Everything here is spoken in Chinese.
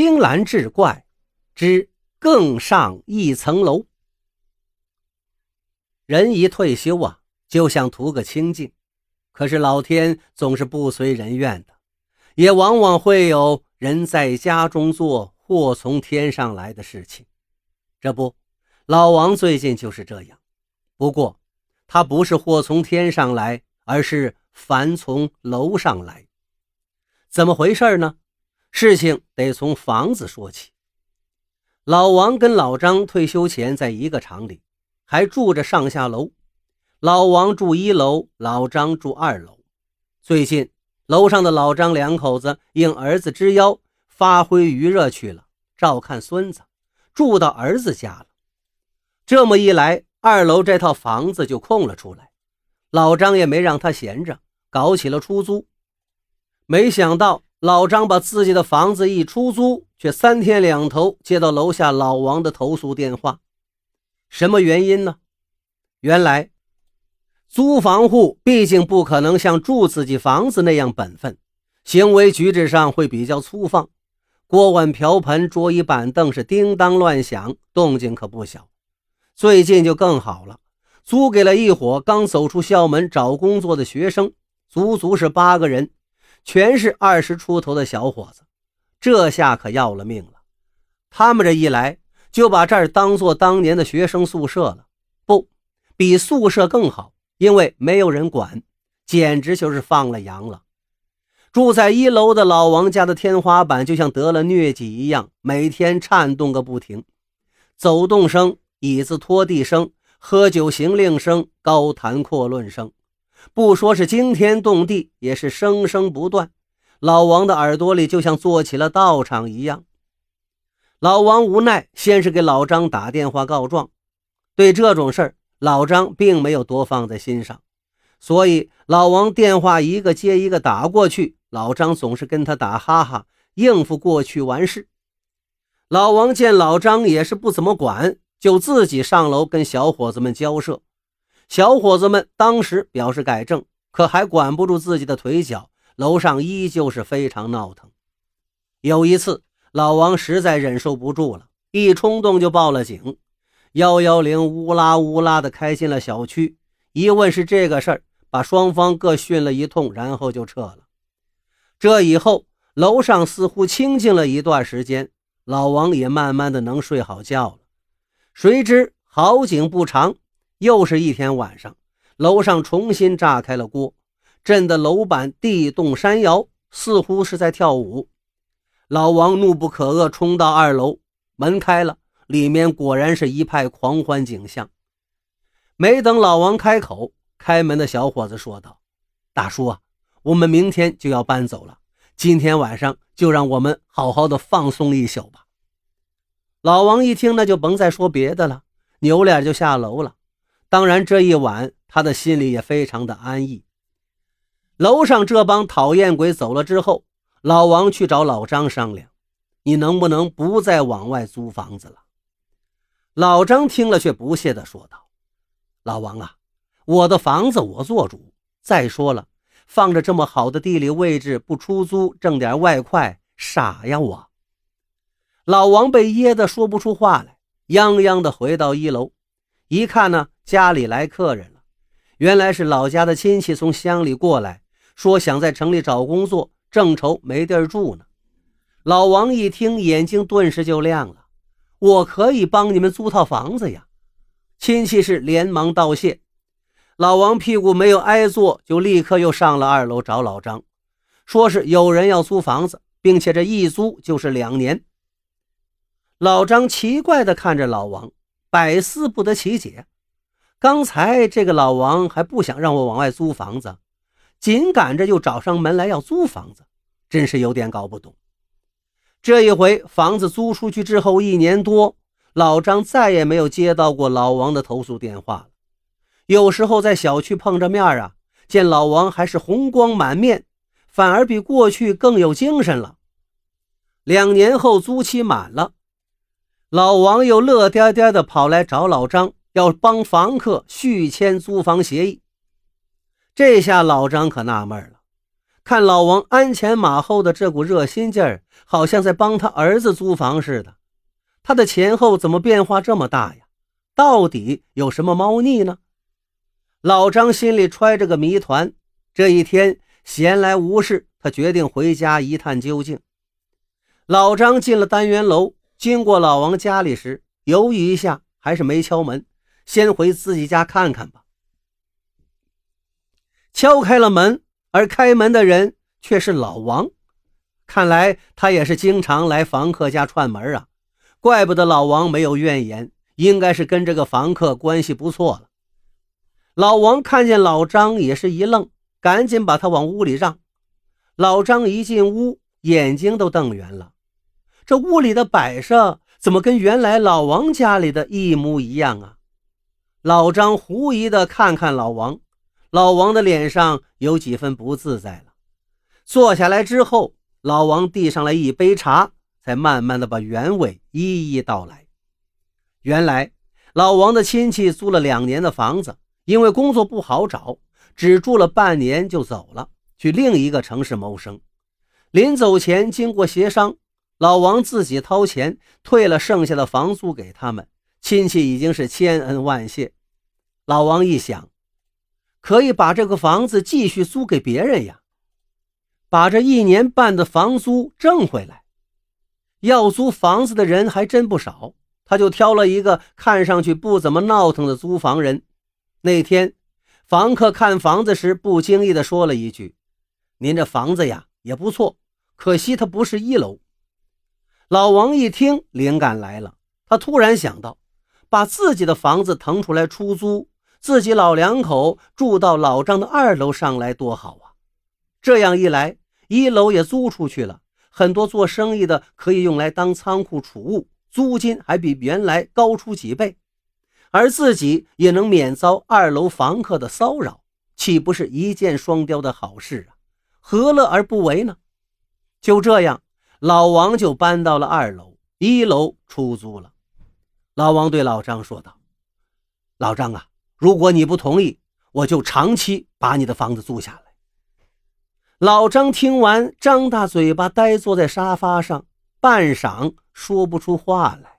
青蓝志怪之更上一层楼。人一退休啊，就想图个清静，可是老天总是不随人愿的，也往往会有人在家中做祸从天上来的事情。这不，老王最近就是这样。不过，他不是祸从天上来，而是凡从楼上来。怎么回事呢？事情得从房子说起。老王跟老张退休前在一个厂里。还住着上下楼，老王住一楼，老张住二楼。最近楼上的老张两口子应儿子之邀，发挥余热去了，照看孙子，住到儿子家了。这么一来，二楼这套房子就空了出来。老张也没让他闲着，搞起了出租。没想到老张把自己的房子一出租，却三天两头接到楼下老王的投诉电话。什么原因呢？原来，租房户毕竟不可能像住自己房子那样本分，行为举止上会比较粗放，锅碗瓢盆、桌椅板凳是叮当乱响，动静可不小。最近就更好了，租给了一伙刚走出校门找工作的学生，足足是八个人，全是二十出头的小伙子。这下可要了命了，他们这一来。就把这儿当做当年的学生宿舍了，不比宿舍更好，因为没有人管，简直就是放了羊了。住在一楼的老王家的天花板就像得了疟疾一样，每天颤动个不停，走动声、椅子拖地声、喝酒行令声、高谈阔论声，不说是惊天动地，也是声声不断。老王的耳朵里就像做起了道场一样。老王无奈，先是给老张打电话告状。对这种事儿，老张并没有多放在心上，所以老王电话一个接一个打过去，老张总是跟他打哈哈，应付过去完事。老王见老张也是不怎么管，就自己上楼跟小伙子们交涉。小伙子们当时表示改正，可还管不住自己的腿脚，楼上依旧是非常闹腾。有一次。老王实在忍受不住了，一冲动就报了警。幺幺零乌拉乌拉的开进了小区，一问是这个事儿，把双方各训了一通，然后就撤了。这以后，楼上似乎清静了一段时间，老王也慢慢的能睡好觉了。谁知好景不长，又是一天晚上，楼上重新炸开了锅，震得楼板地动山摇，似乎是在跳舞。老王怒不可遏，冲到二楼，门开了，里面果然是一派狂欢景象。没等老王开口，开门的小伙子说道：“大叔啊，我们明天就要搬走了，今天晚上就让我们好好的放松一宿吧。”老王一听，那就甭再说别的了，扭脸就下楼了。当然，这一晚他的心里也非常的安逸。楼上这帮讨厌鬼走了之后。老王去找老张商量，你能不能不再往外租房子了？老张听了却不屑地说道：“老王啊，我的房子我做主。再说了，放着这么好的地理位置不出租，挣点外快，傻呀我！”老王被噎得说不出话来，泱泱地回到一楼，一看呢，家里来客人了，原来是老家的亲戚从乡里过来，说想在城里找工作。正愁没地儿住呢，老王一听，眼睛顿时就亮了。我可以帮你们租套房子呀！亲戚是连忙道谢。老王屁股没有挨坐，就立刻又上了二楼找老张，说是有人要租房子，并且这一租就是两年。老张奇怪地看着老王，百思不得其解。刚才这个老王还不想让我往外租房子。紧赶着又找上门来要租房子，真是有点搞不懂。这一回房子租出去之后一年多，老张再也没有接到过老王的投诉电话了。有时候在小区碰着面啊，见老王还是红光满面，反而比过去更有精神了。两年后租期满了，老王又乐颠颠地跑来找老张，要帮房客续签租房协议。这下老张可纳闷了，看老王鞍前马后的这股热心劲儿，好像在帮他儿子租房似的。他的前后怎么变化这么大呀？到底有什么猫腻呢？老张心里揣着个谜团。这一天闲来无事，他决定回家一探究竟。老张进了单元楼，经过老王家里时，犹豫一下，还是没敲门，先回自己家看看吧。敲开了门，而开门的人却是老王。看来他也是经常来房客家串门啊，怪不得老王没有怨言，应该是跟这个房客关系不错了。老王看见老张也是一愣，赶紧把他往屋里让。老张一进屋，眼睛都瞪圆了，这屋里的摆设怎么跟原来老王家里的一模一样啊？老张狐疑地看看老王。老王的脸上有几分不自在了。坐下来之后，老王递上来一杯茶，才慢慢的把原委一一道来。原来，老王的亲戚租了两年的房子，因为工作不好找，只住了半年就走了，去另一个城市谋生。临走前，经过协商，老王自己掏钱退了剩下的房租给他们。亲戚已经是千恩万谢。老王一想。可以把这个房子继续租给别人呀，把这一年半的房租挣回来。要租房子的人还真不少，他就挑了一个看上去不怎么闹腾的租房人。那天，房客看房子时不经意地说了一句：“您这房子呀也不错，可惜它不是一楼。”老王一听，灵感来了，他突然想到，把自己的房子腾出来出租。自己老两口住到老张的二楼上来多好啊！这样一来，一楼也租出去了，很多做生意的可以用来当仓库储物，租金还比原来高出几倍，而自己也能免遭二楼房客的骚扰，岂不是一箭双雕的好事啊？何乐而不为呢？就这样，老王就搬到了二楼，一楼出租了。老王对老张说道：“老张啊。”如果你不同意，我就长期把你的房子租下来。老张听完，张大嘴巴，呆坐在沙发上，半晌说不出话来。